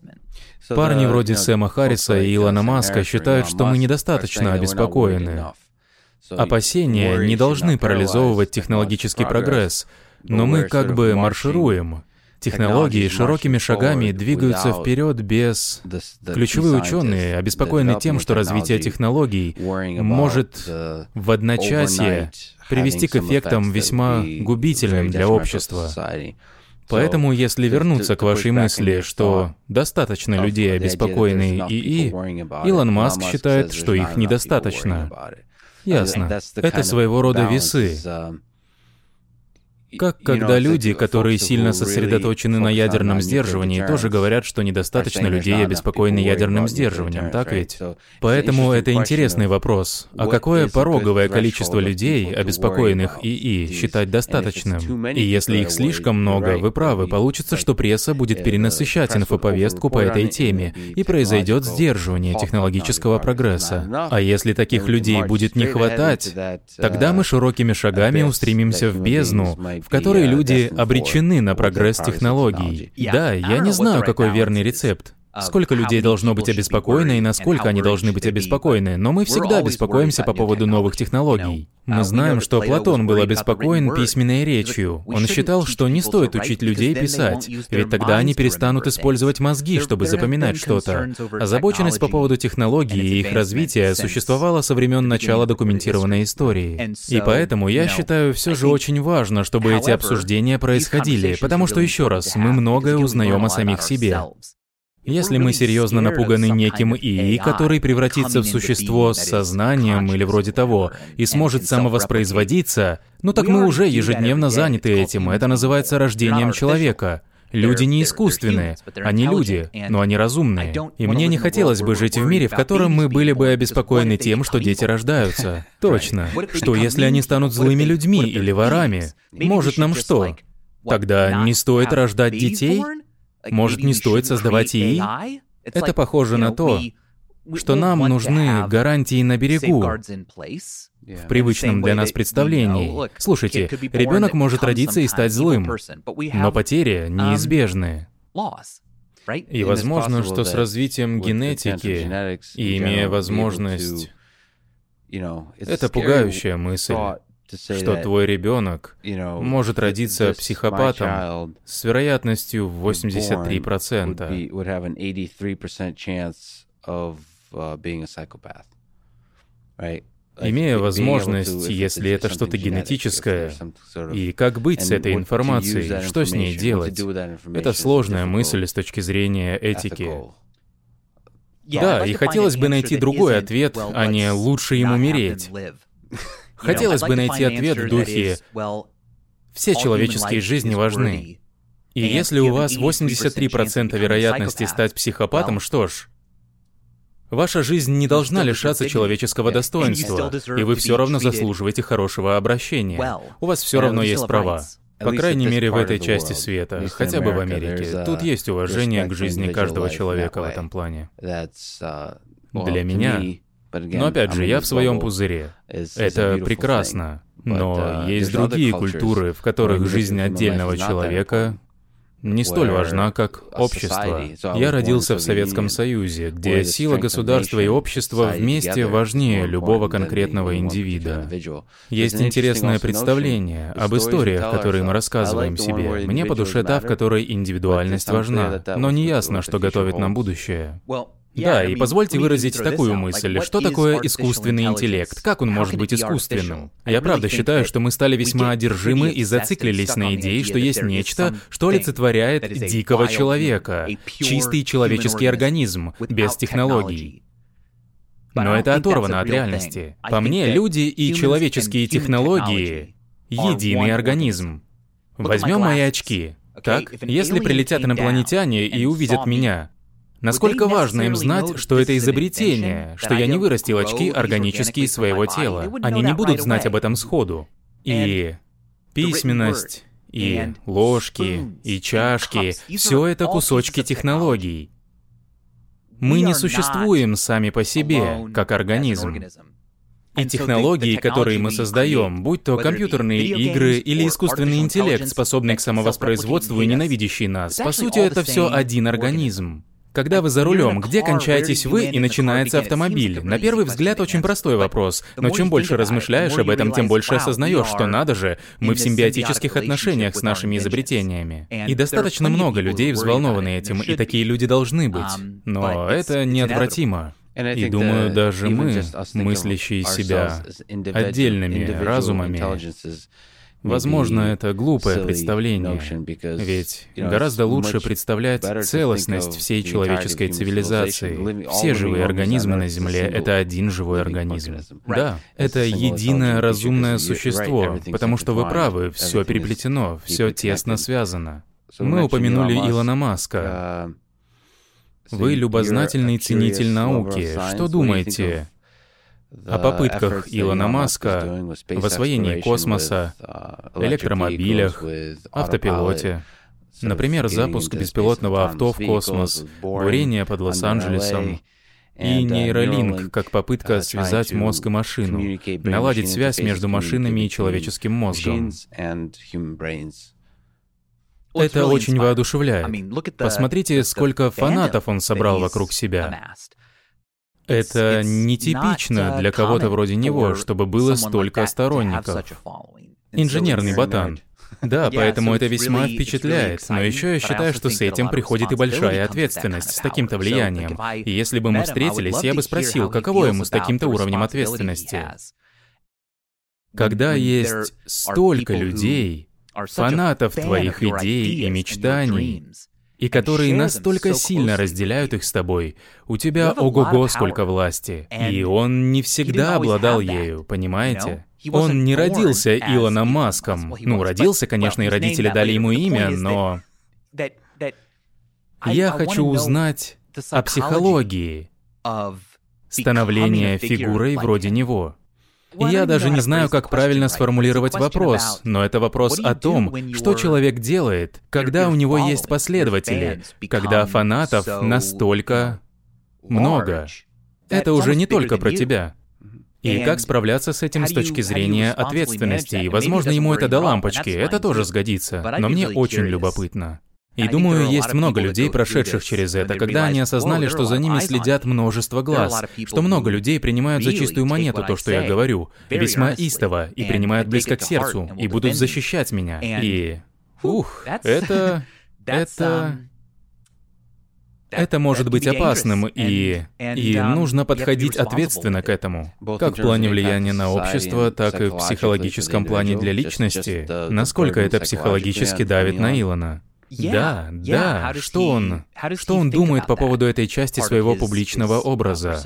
Парни вроде Сэма Харриса и Илона Маска считают, что мы недостаточно обеспокоены. Опасения не должны парализовывать технологический прогресс, но мы как бы маршируем. Технологии широкими шагами двигаются вперед без... Ключевые ученые обеспокоены тем, что развитие технологий может в одночасье привести к эффектам весьма губительным для общества. Поэтому, если вернуться к вашей мысли, что достаточно людей, обеспокоены ИИ, Илон Маск считает, что их недостаточно. Ясно. Это своего рода весы. Как когда люди, которые сильно сосредоточены на ядерном сдерживании, тоже говорят, что недостаточно людей обеспокоены ядерным сдерживанием, так ведь? Поэтому это интересный вопрос. А какое пороговое количество людей, обеспокоенных ИИ, считать достаточным? И если их слишком много, вы правы, получится, что пресса будет перенасыщать инфоповестку по этой теме, и произойдет сдерживание технологического прогресса. А если таких людей будет не хватать, тогда мы широкими шагами устремимся в бездну, в которой люди обречены на прогресс технологий. Да, я не знаю, какой верный рецепт. Сколько людей должно быть обеспокоено и насколько они должны быть обеспокоены, но мы всегда беспокоимся по поводу новых технологий. Мы знаем, что Платон был обеспокоен письменной речью. Он считал, что не стоит учить людей писать, ведь тогда они перестанут использовать мозги, чтобы запоминать что-то. Озабоченность по поводу технологий и их развития существовала со времен начала документированной истории. И поэтому я считаю все же очень важно, чтобы эти обсуждения происходили, потому что, еще раз, мы многое узнаем о самих себе. Если мы серьезно напуганы неким ИИ, который превратится в существо с сознанием или вроде того, и сможет самовоспроизводиться, ну так мы уже ежедневно заняты этим, это называется рождением человека. Люди не искусственные, они люди, но они разумные. И мне не хотелось бы жить в мире, в котором мы были бы обеспокоены тем, что дети рождаются. Точно. Что если они станут злыми людьми или ворами? Может нам что? Тогда не стоит рождать детей? Может, не стоит создавать ИИ? Это похоже на то, что нам нужны гарантии на берегу, в привычном для нас представлении. Слушайте, ребенок может родиться и стать злым, но потери неизбежны. И возможно, что с развитием генетики и имея возможность... Это пугающая мысль что твой ребенок может родиться психопатом с вероятностью в 83%. Uh, Имея возможность, если это что-то генетическое, и как быть с этой информацией, что с ней делать, это сложная мысль с точки зрения этики. Да, и хотелось бы найти другой ответ, а не «лучше ему умереть». [LAUGHS] Хотелось бы найти ответ в духе «все человеческие жизни важны». И если у вас 83% вероятности стать психопатом, что ж, Ваша жизнь не должна лишаться человеческого достоинства, и вы все равно заслуживаете хорошего обращения. У вас все равно есть права. По крайней мере, в этой части света, хотя бы в Америке, тут есть уважение к жизни каждого человека в этом плане. Uh, Для меня но опять же, я в своем пузыре. Это прекрасно. Но uh, есть другие культуры, в которых жизнь отдельного человека не столь важна, как общество. Я родился в Советском Союзе, где сила государства и общества вместе важнее любого конкретного индивида. Есть интересное представление об историях, которые мы рассказываем себе. Мне по душе та, в которой индивидуальность важна, но не ясно, что готовит нам будущее. Да, и позвольте выразить такую мысль. Что такое искусственный интеллект? Как он может быть искусственным? Я правда считаю, что мы стали весьма одержимы и зациклились на идее, что есть нечто, что олицетворяет дикого человека, чистый человеческий организм, без технологий. Но это оторвано от реальности. По мне, люди и человеческие технологии — единый организм. Возьмем мои очки. Так, если прилетят инопланетяне и увидят меня, Насколько важно им знать, что это изобретение, что я не вырастил очки органические своего тела. Они не будут знать об этом сходу. И письменность, и ложки, и чашки — все это кусочки технологий. Мы не существуем сами по себе, как организм. И технологии, которые мы создаем, будь то компьютерные игры или искусственный интеллект, способный к самовоспроизводству и ненавидящий нас, по сути, это все один организм. Когда вы за рулем, где кончаетесь вы и начинается автомобиль? На первый взгляд очень простой вопрос, но чем больше размышляешь об этом, тем больше осознаешь, что надо же, мы в симбиотических отношениях с нашими изобретениями. И достаточно много людей взволнованы этим, и такие люди должны быть. Но это неотвратимо. И думаю, даже мы, мыслящие себя отдельными разумами, Возможно, это глупое представление, ведь гораздо лучше представлять целостность всей человеческой цивилизации. Все живые организмы на Земле — это один живой организм. Да, это единое разумное существо, потому что вы правы, все переплетено, все тесно связано. Мы упомянули Илона Маска. Вы любознательный ценитель науки. Что думаете? О попытках Илона Маска в освоении космоса, электромобилях, автопилоте. Например, запуск беспилотного авто в космос, бурение под Лос-Анджелесом и нейролинк как попытка связать мозг и машину, наладить связь между машинами и человеческим мозгом. Это очень воодушевляет. Посмотрите, сколько фанатов он собрал вокруг себя. Это нетипично для кого-то вроде него, чтобы было столько сторонников. Инженерный ботан. [LAUGHS] Да, поэтому это весьма впечатляет, но еще я считаю, что с этим приходит и большая ответственность, с таким-то влиянием. И если бы мы встретились, я бы спросил, каково ему с таким-то уровнем ответственности. Когда есть столько людей, фанатов твоих идей и мечтаний, и которые настолько сильно разделяют их с тобой, у тебя ого-го сколько власти. И он не всегда обладал ею, понимаете? Он не родился Илоном Маском. Ну, родился, конечно, и родители дали ему имя, но... Я хочу узнать о психологии становления фигурой вроде него. Я даже не знаю, как правильно сформулировать вопрос, но это вопрос о том, что человек делает, когда у него есть последователи, когда фанатов настолько много. Это уже не только про тебя. И как справляться с этим с точки зрения ответственности? И, возможно, ему это до лампочки, это тоже сгодится. Но мне очень любопытно. И думаю, есть много людей, прошедших через это, когда они осознали, что за ними следят множество глаз, что много людей принимают за чистую монету то, что я говорю, весьма истово, и принимают близко к сердцу, и будут защищать меня. И... Ух, это... [LAUGHS] это... Это может быть опасным, и... И нужно подходить ответственно к этому. Как в плане влияния на общество, так и в психологическом плане для личности. Насколько это психологически давит на Илона. Да, да, что он, что он думает по поводу этой части своего публичного образа?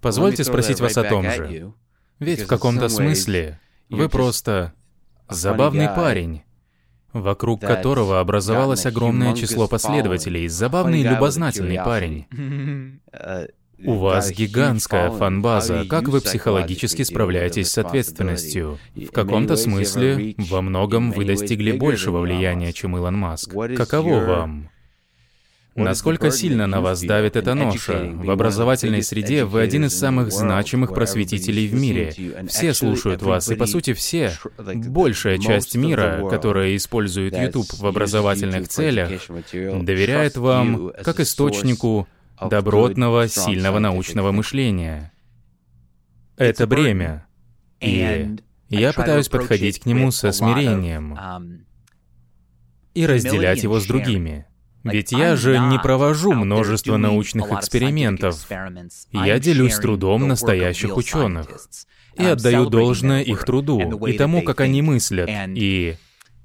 Позвольте спросить вас о том же. Ведь в каком-то смысле вы просто забавный парень, вокруг которого образовалось огромное число последователей, забавный и любознательный парень. [LAUGHS] У вас гигантская фан-база. Как вы психологически справляетесь с ответственностью? В каком-то смысле, во многом вы достигли большего влияния, чем Илон Маск. Каково вам? Насколько сильно на вас давит эта ноша? В образовательной среде вы один из самых значимых просветителей в мире. Все слушают вас, и по сути все, большая часть мира, которая использует YouTube в образовательных целях, доверяет вам как источнику добротного, сильного научного мышления. Это бремя. И я пытаюсь подходить к нему со смирением и разделять его с другими. Ведь я же не провожу множество научных экспериментов. Я делюсь трудом настоящих ученых и отдаю должное их труду и тому, как они мыслят, и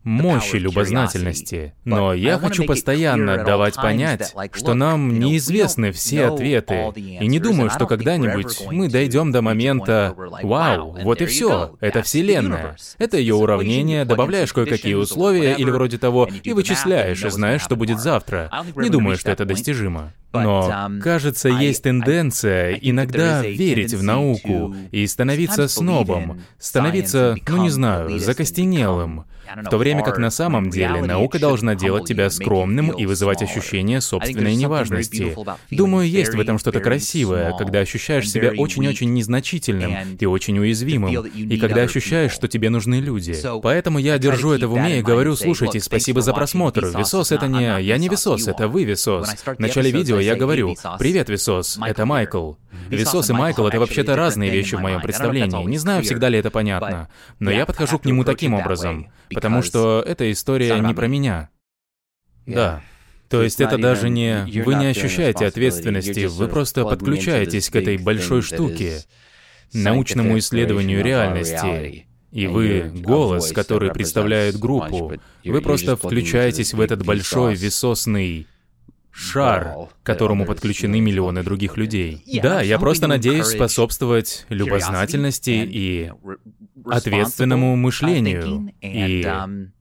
мощи любознательности. Но я хочу постоянно давать понять, что нам неизвестны все ответы. И не думаю, что когда-нибудь мы дойдем до момента «Вау, вот и все, это Вселенная». Это ее уравнение, добавляешь кое-какие условия или вроде того, и вычисляешь, и знаешь, что будет завтра. Не думаю, что это достижимо. Но, um, кажется, есть тенденция иногда верить в науку и становиться снобом, становиться, ну не знаю, закостенелым. В то время как на самом деле наука должна делать тебя скромным и вызывать ощущение собственной неважности. Думаю, есть в этом что-то красивое, когда ощущаешь себя очень-очень незначительным и очень уязвимым, и когда ощущаешь, что тебе нужны люди. Поэтому я держу это в уме и говорю, слушайте, спасибо за просмотр. Висос — это не... Я не Висос, это вы, Висос. В начале видео я говорю, привет, Висос, это Майкл. Висос и Майкл — это вообще-то разные вещи в моем представлении. Не знаю, всегда ли это понятно. Но я подхожу к нему таким образом, потому что эта история не про меня. Да. То есть это даже не... Вы не ощущаете ответственности, вы просто подключаетесь к этой большой штуке, научному исследованию реальности. И вы — голос, который представляет группу. Вы просто включаетесь в этот большой висосный шар, к которому подключены миллионы других людей. Да, я просто надеюсь способствовать любознательности и ответственному мышлению, и um,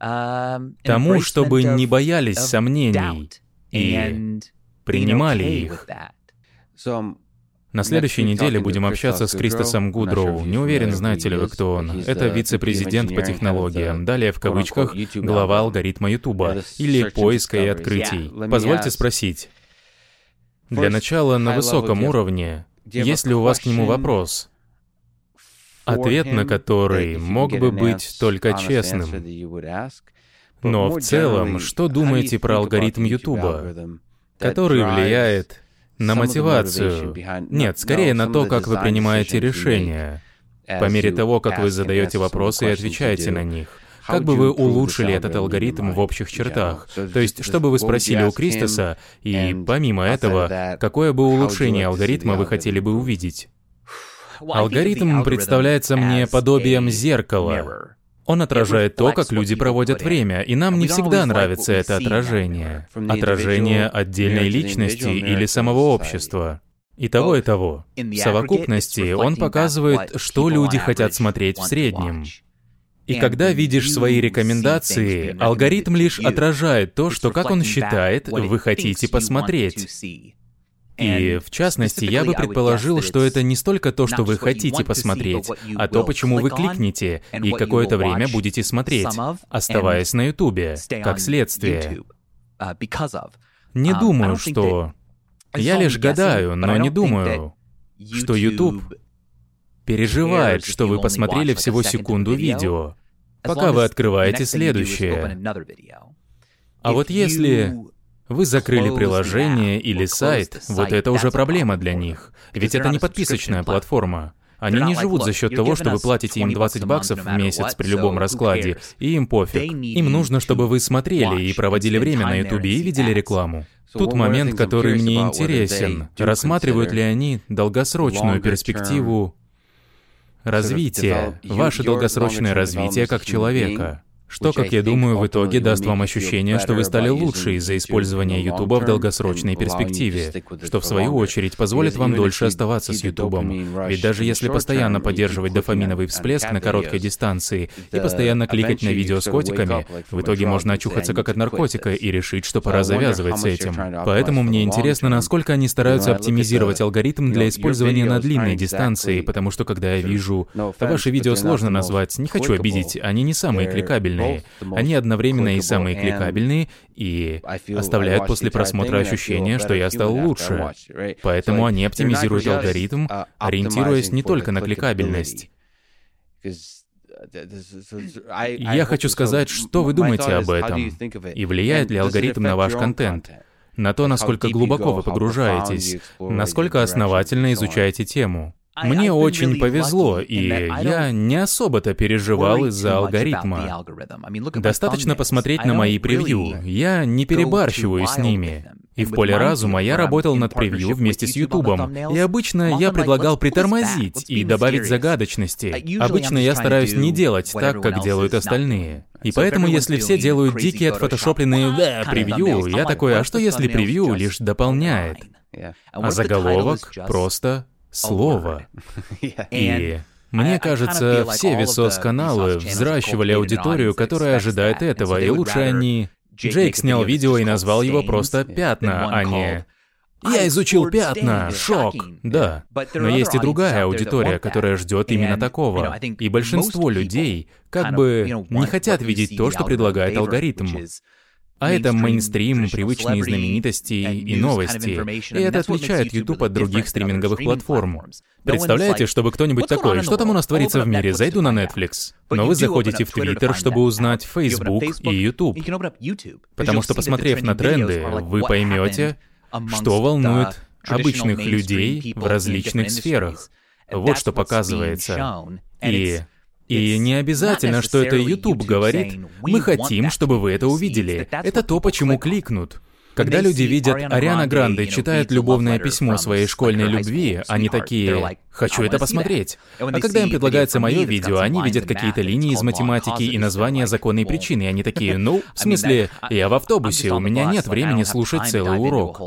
um, тому, чтобы не боялись сомнений и принимали их. На следующей неделе будем общаться с Кристосом Гудроу. Не уверен, знаете ли вы, кто он. Это вице-президент по технологиям. Далее, в кавычках, глава алгоритма Ютуба или поиска и открытий. Позвольте спросить. Для начала, на высоком уровне, есть ли у вас к нему вопрос? Ответ на который мог бы быть только честным. Но в целом, что думаете про алгоритм Ютуба, который влияет на мотивацию. Нет, скорее на то, как вы принимаете решения. По мере того, как вы задаете вопросы и отвечаете на них. Как бы вы улучшили этот алгоритм в общих чертах? То есть, что бы вы спросили у Кристоса, и помимо этого, какое бы улучшение алгоритма вы хотели бы увидеть? Алгоритм представляется мне подобием зеркала. Он отражает то, как люди проводят время, и нам не всегда нравится это отражение. Отражение отдельной личности или самого общества. И того, и того. В совокупности он показывает, что люди хотят смотреть в среднем. И когда видишь свои рекомендации, алгоритм лишь отражает то, что, как он считает, вы хотите посмотреть. И, в частности, я бы предположил, что это не столько то, что вы хотите посмотреть, а то, почему вы кликнете и какое-то время будете смотреть, оставаясь на Ютубе, как следствие. Uh, не um, думаю, что... Я лишь гадаю, но не думаю, что YouTube переживает, что вы посмотрели всего секунду видео, пока вы открываете следующее. А вот если вы закрыли приложение или сайт, вот это уже проблема для них. Ведь это не подписочная платформа. Они не живут за счет того, что вы платите им 20 баксов в месяц при любом раскладе, и им пофиг. Им нужно, чтобы вы смотрели и проводили время на Ютубе и видели рекламу. Тут момент, который мне интересен. Рассматривают ли они долгосрочную перспективу развития, ваше долгосрочное развитие как человека? Что, как я думаю, в итоге даст вам ощущение, что вы стали лучше из-за использования YouTube в долгосрочной перспективе, что в свою очередь позволит вам дольше оставаться с YouTube. Ведь даже если постоянно поддерживать дофаминовый всплеск на короткой дистанции и постоянно кликать на видео с котиками, в итоге можно очухаться как от наркотика и решить, что пора завязывать с этим. Поэтому мне интересно, насколько они стараются оптимизировать алгоритм для использования на длинной дистанции, потому что когда я вижу... Ваши видео сложно назвать, не хочу обидеть, они не самые кликабельные кликабельные. Они одновременно и самые кликабельные, и оставляют после просмотра ощущение, что я стал лучше. Поэтому они оптимизируют алгоритм, uh, ориентируясь не только на кликабельность. Я хочу сказать, что вы думаете об этом, и влияет ли алгоритм на ваш контент, на то, насколько глубоко вы погружаетесь, насколько основательно изучаете тему. Мне очень повезло, и я не особо-то переживал из-за алгоритма. Достаточно посмотреть на мои превью. Я не перебарщиваю с ними. И в поле разума я работал над превью вместе с Ютубом. И обычно я предлагал притормозить и добавить загадочности. Обычно я стараюсь не делать так, как делают остальные. И поэтому, если все делают дикие отфотошопленные превью, я такой, а что если превью лишь дополняет? А заголовок просто слово. [LAUGHS] И мне кажется, все Висос-каналы взращивали аудиторию, которая ожидает этого, и лучше они... Джейк снял видео и назвал его просто «Пятна», а не «Я изучил пятна! Шок!» Да, но есть и другая аудитория, которая ждет именно такого. И большинство людей как бы не хотят видеть то, что предлагает алгоритм. А это мейнстрим, привычные знаменитости и новости. И это отличает YouTube от других стриминговых платформ. Представляете, чтобы кто-нибудь такой, что там у нас творится в мире, зайду на Netflix. Но вы заходите в Twitter, чтобы узнать Facebook и YouTube. Потому что, посмотрев на тренды, вы поймете, что волнует обычных людей в различных сферах. Вот что показывается. И и не обязательно, что это YouTube говорит. Мы хотим, чтобы вы это увидели. Это то, почему кликнут. Когда люди видят Ариана Гранде читает любовное письмо своей школьной любви, они такие «хочу это посмотреть». А когда им предлагается мое видео, они видят какие-то линии из математики и названия законной причины, и они такие [LAUGHS] «ну, в смысле, я в автобусе, у меня нет времени слушать целый урок».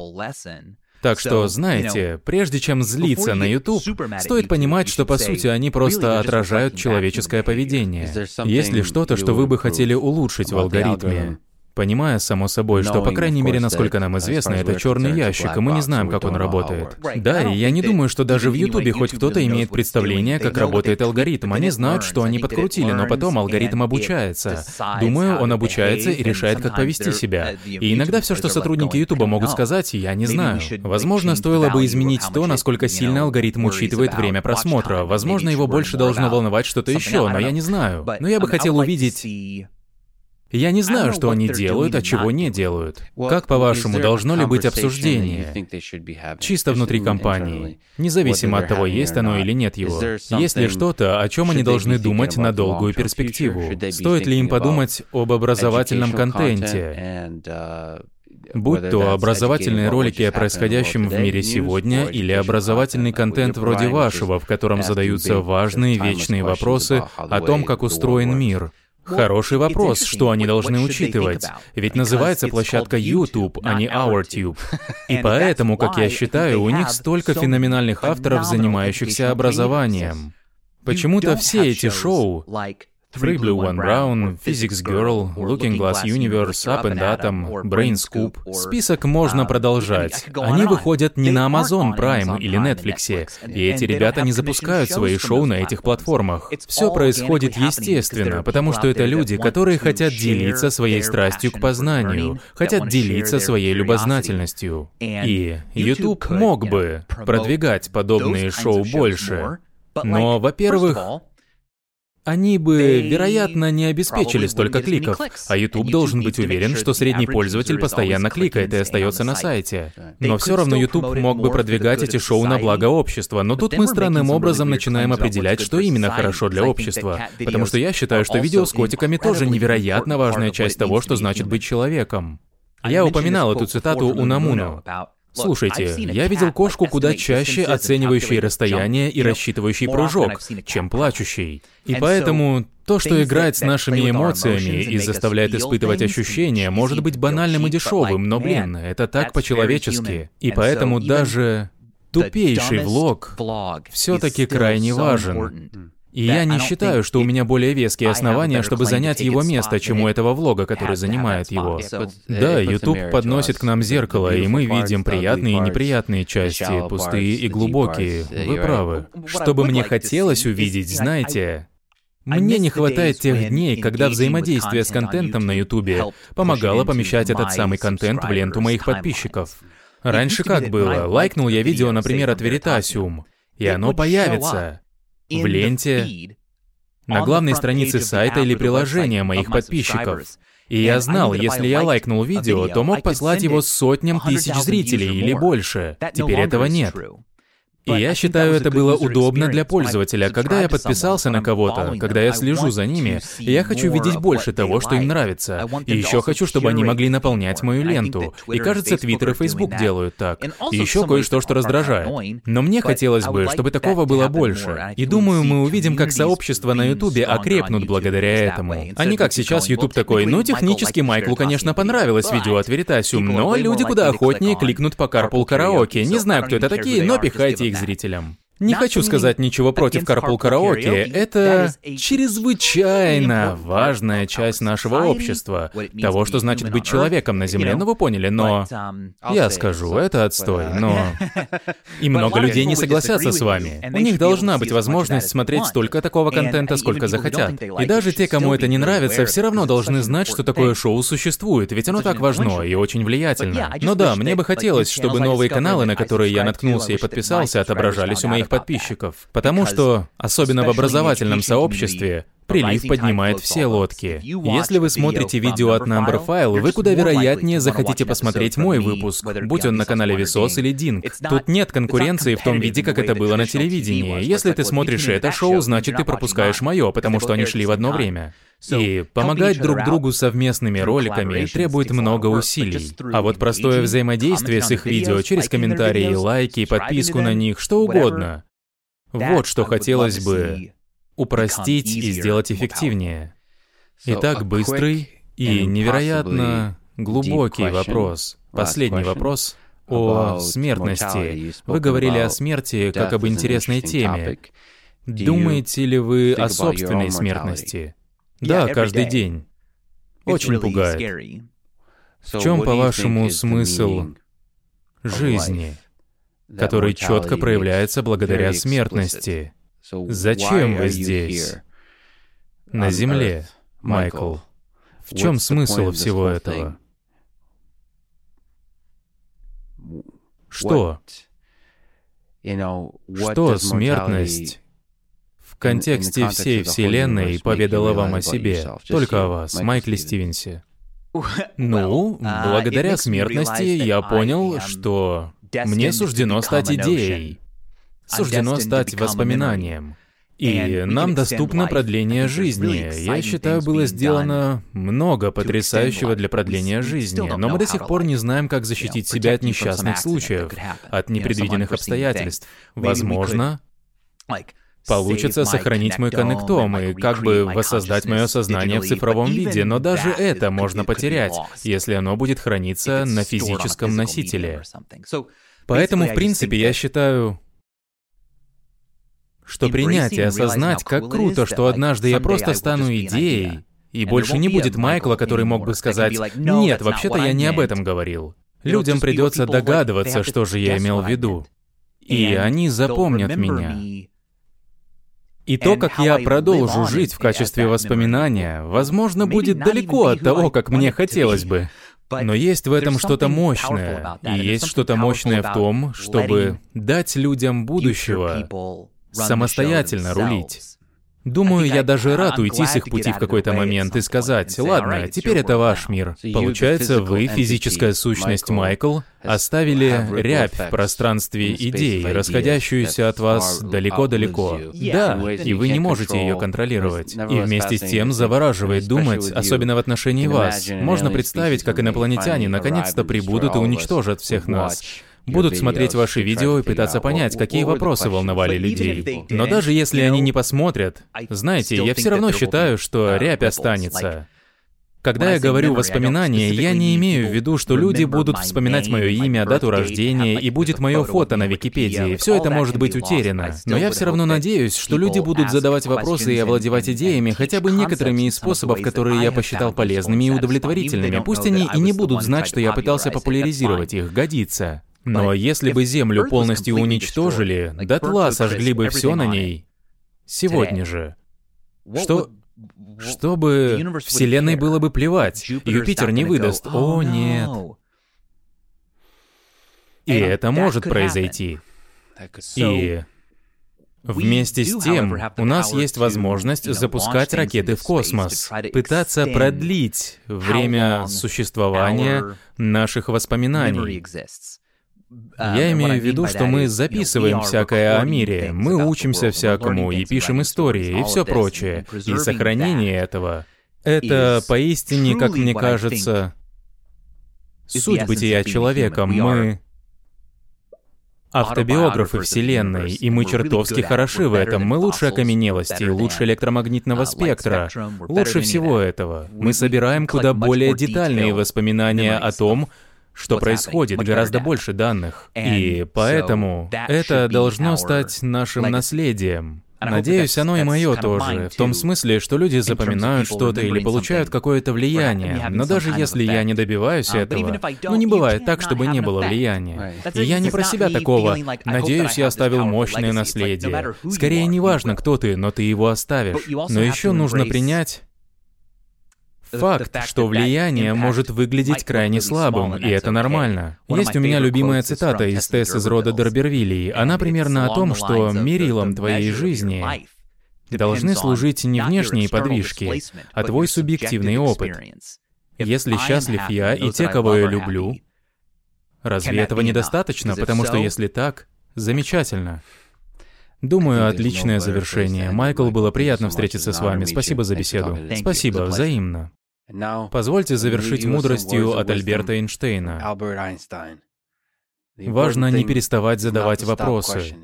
Так что, знаете, прежде чем злиться на YouTube, стоит понимать, что по сути они просто отражают человеческое поведение. Есть ли что-то, что вы бы хотели улучшить в алгоритме? Понимая, само собой, что, по крайней мере, насколько нам известно, это черный ящик, и мы не знаем, как он работает. Да, и я не думаю, что даже в Ютубе хоть кто-то имеет представление, как работает алгоритм. Они знают, что они подкрутили, но потом алгоритм обучается. Думаю, он обучается и решает, как повести себя. И иногда все, что сотрудники Ютуба могут сказать, я не знаю. Возможно, стоило бы изменить то, насколько сильно алгоритм учитывает время просмотра. Возможно, его больше должно волновать что-то еще, но я не знаю. Но я бы хотел увидеть я не знаю, что они делают, а чего не делают. Как, по-вашему, должно ли быть обсуждение? Чисто внутри компании, независимо от того, есть оно или нет его. Есть ли что-то, о чем они должны думать на долгую перспективу? Стоит ли им подумать об образовательном контенте? Uh, Будь то образовательные ролики о происходящем в мире сегодня или образовательный контент вроде вашего, в котором задаются важные вечные вопросы о том, как устроен мир — Хороший вопрос, что они должны учитывать. Ведь называется площадка YouTube, а не OurTube. [LAUGHS] И поэтому, как я считаю, у них столько феноменальных авторов, занимающихся образованием. Почему-то все эти шоу Free Blue One Brown, Physics Girl, Looking Glass Universe, Up and Atom, Brain Scoop. Список можно продолжать. Они выходят не на Amazon Prime или Netflix, и эти ребята не запускают свои шоу на этих платформах. Все происходит естественно, потому что это люди, которые хотят делиться своей страстью к познанию, хотят делиться своей любознательностью. И YouTube мог бы продвигать подобные шоу больше. Но, во-первых, они бы, вероятно, не обеспечили столько кликов, а YouTube должен быть уверен, что средний пользователь постоянно кликает и остается на сайте. Но все равно YouTube мог бы продвигать эти шоу на благо общества, но тут мы странным образом начинаем определять, что именно хорошо для общества. Потому что я считаю, что видео с котиками тоже невероятно важная часть того, что значит быть человеком. Я упоминал эту цитату у Намуну. Слушайте, я видел кошку куда чаще оценивающей расстояние и рассчитывающей прыжок, чем плачущей. И поэтому то, что играет с нашими эмоциями и заставляет испытывать ощущения, может быть банальным и дешевым, но, блин, это так по-человечески. И поэтому даже тупейший влог все-таки крайне важен. И я не считаю, что у меня более веские основания, чтобы занять его место, чем у этого влога, который занимает его. Да, YouTube подносит к нам зеркало, и мы видим приятные и неприятные части, пустые и глубокие. Вы правы. Что бы мне хотелось увидеть, знаете, Мне не хватает тех дней, когда взаимодействие с контентом на Ютубе помогало помещать этот самый контент в ленту моих подписчиков. Раньше как было? Лайкнул я видео, например, от Veritasium, и оно появится в ленте на главной странице сайта или приложения моих подписчиков. И я знал, если я лайкнул видео, то мог послать его сотням тысяч зрителей или больше. Теперь этого нет. И я считаю, это было удобно для пользователя. Когда я подписался на кого-то, когда я слежу за ними, я хочу видеть больше того, что им нравится. И еще хочу, чтобы они могли наполнять мою ленту. И кажется, Твиттер и Фейсбук делают так. И еще кое-что, что раздражает. Но мне хотелось бы, чтобы такого было больше. И думаю, мы увидим, как сообщества на Ютубе окрепнут благодаря этому. А не как сейчас Ютуб такой, ну, технически Майклу, конечно, понравилось видео от Veritasium, но люди куда охотнее кликнут по Carpool Karaoke. Не знаю, кто это такие, но пихайте их своих зрителям. Не хочу сказать ничего против Carpool Karaoke. Это чрезвычайно важная часть нашего общества. Того, что значит быть человеком на Земле, ну вы поняли, но... Я скажу, это отстой, но... [LAUGHS] И много людей не согласятся с вами. У них должна быть возможность смотреть столько такого контента, сколько захотят. И даже те, кому это не нравится, все равно должны знать, что такое шоу существует, ведь оно так важно и очень влиятельно. Но да, мне бы хотелось, чтобы новые каналы, на которые я наткнулся и подписался, отображались у моих подписчиков. Потому что, особенно в образовательном сообществе, Прилив поднимает все лодки. Если вы смотрите видео от Numberphile, вы куда вероятнее захотите посмотреть мой выпуск, будь он на канале Висос или Динг. Тут нет конкуренции в том виде, как это было на телевидении. Если ты смотришь это шоу, значит ты пропускаешь мое, потому что они шли в одно время. И помогать друг другу совместными роликами требует много усилий. А вот простое взаимодействие с их видео через комментарии, лайки, подписку на них, что угодно, вот что хотелось бы упростить и сделать эффективнее. Итак, быстрый и невероятно глубокий вопрос. Последний вопрос о смертности. Вы говорили о смерти как об интересной теме. Думаете ли вы о собственной смертности? Да, каждый день. Очень пугает. В чем, по-вашему, смысл жизни? который четко проявляется благодаря смертности. Зачем вы здесь? На Земле, Майкл. В чем смысл всего этого? Что? Что смертность в контексте всей Вселенной поведала вам о себе, только о вас, Майкле Стивенсе? [LAUGHS] Ну, uh, благодаря смертности я понял, что мне суждено стать идеей. Суждено стать воспоминанием. И нам доступно продление жизни. Я считаю, было сделано много потрясающего для продления жизни, но мы до сих пор не знаем, как защитить себя от несчастных случаев, от непредвиденных обстоятельств. Возможно, получится сохранить мой коннектом и как бы воссоздать мое сознание в цифровом виде, но даже это можно потерять, если оно будет храниться на физическом носителе. Поэтому, в принципе, я считаю, что принять и осознать, как круто, что однажды я просто стану идеей, и больше не будет Майкла, который мог бы сказать, «Нет, вообще-то я не об этом говорил». Людям придется догадываться, что же я имел в виду. И они запомнят меня. И то, как я продолжу жить в качестве воспоминания, возможно, будет далеко от того, как мне хотелось бы. Но есть в этом что-то мощное. И есть что-то мощное в том, чтобы дать людям будущего самостоятельно рулить. Думаю, я даже рад уйти с их пути в какой-то момент и сказать, ладно, теперь это ваш мир. Получается, вы, физическая сущность Майкл, оставили рябь в пространстве идей, расходящуюся от вас далеко-далеко. Да, и вы не можете ее контролировать. И вместе с тем завораживает думать, особенно в отношении вас. Можно представить, как инопланетяне наконец-то прибудут и уничтожат всех нас будут смотреть ваши видео и пытаться понять, какие вопросы волновали людей. Но даже если они не посмотрят, знаете, я все равно считаю, что рябь останется. Когда я говорю воспоминания, я не имею в виду, что люди будут вспоминать мое имя, дату рождения и будет мое фото на Википедии. Все это может быть утеряно. Но я все равно надеюсь, что люди будут задавать вопросы и овладевать идеями, хотя бы некоторыми из способов, которые я посчитал полезными и удовлетворительными. Пусть они и не будут знать, что я пытался популяризировать их, годится. Но если бы Землю полностью уничтожили, дотла сожгли бы все на ней сегодня же. Что... Чтобы Вселенной было бы плевать, Юпитер не выдаст. О, нет. И это может произойти. И Вместе с тем, у нас есть возможность запускать ракеты в космос, пытаться продлить время существования наших воспоминаний. Uh, Я имею в виду, что мы записываем всякое о мире, мы учимся всякому и пишем истории и все прочее. И сохранение этого — это поистине, как мне кажется, суть бытия человека. Мы автобиографы Вселенной, и мы чертовски хороши в этом. Мы лучше окаменелости, лучше электромагнитного спектра, лучше всего этого. Мы собираем куда более детальные воспоминания о том, что происходит, гораздо больше данных. И поэтому это должно стать нашим наследием. Надеюсь, оно и мое тоже, в том смысле, что люди запоминают что-то или получают какое-то влияние. Но даже если я не добиваюсь uh, этого, ну не бывает так, чтобы не было влияния. И я не про себя такого. Надеюсь, я оставил мощное наследие. Скорее, не важно, кто ты, но ты его оставишь. Но еще нужно принять Факт, что влияние может выглядеть крайне слабым, и это нормально. Есть у меня любимая цитата из Тесс из рода Дербервилей. Она примерно о том, что мерилом твоей жизни должны служить не внешние подвижки, а твой субъективный опыт. Если счастлив я и те, кого я люблю, разве этого недостаточно? Потому что если так, замечательно. Думаю, отличное завершение. Майкл, было приятно встретиться с вами. Спасибо за беседу. Спасибо, взаимно. Позвольте завершить мудростью от Альберта Эйнштейна. Важно не переставать задавать вопросы.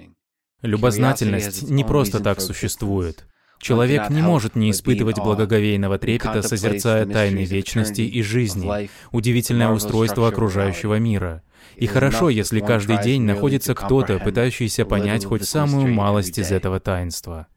Любознательность не просто так существует. Человек не может не испытывать благоговейного трепета, созерцая тайны вечности и жизни, удивительное устройство окружающего мира. И хорошо, если каждый день находится кто-то, пытающийся понять хоть самую малость из этого таинства.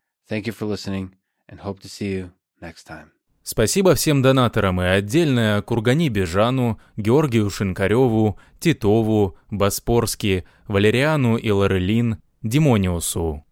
Спасибо всем донаторам и отдельно Кургани Бежану, Георгию Шинкареву, Титову, Боспорски, Валериану и Лорелин, Димониусу.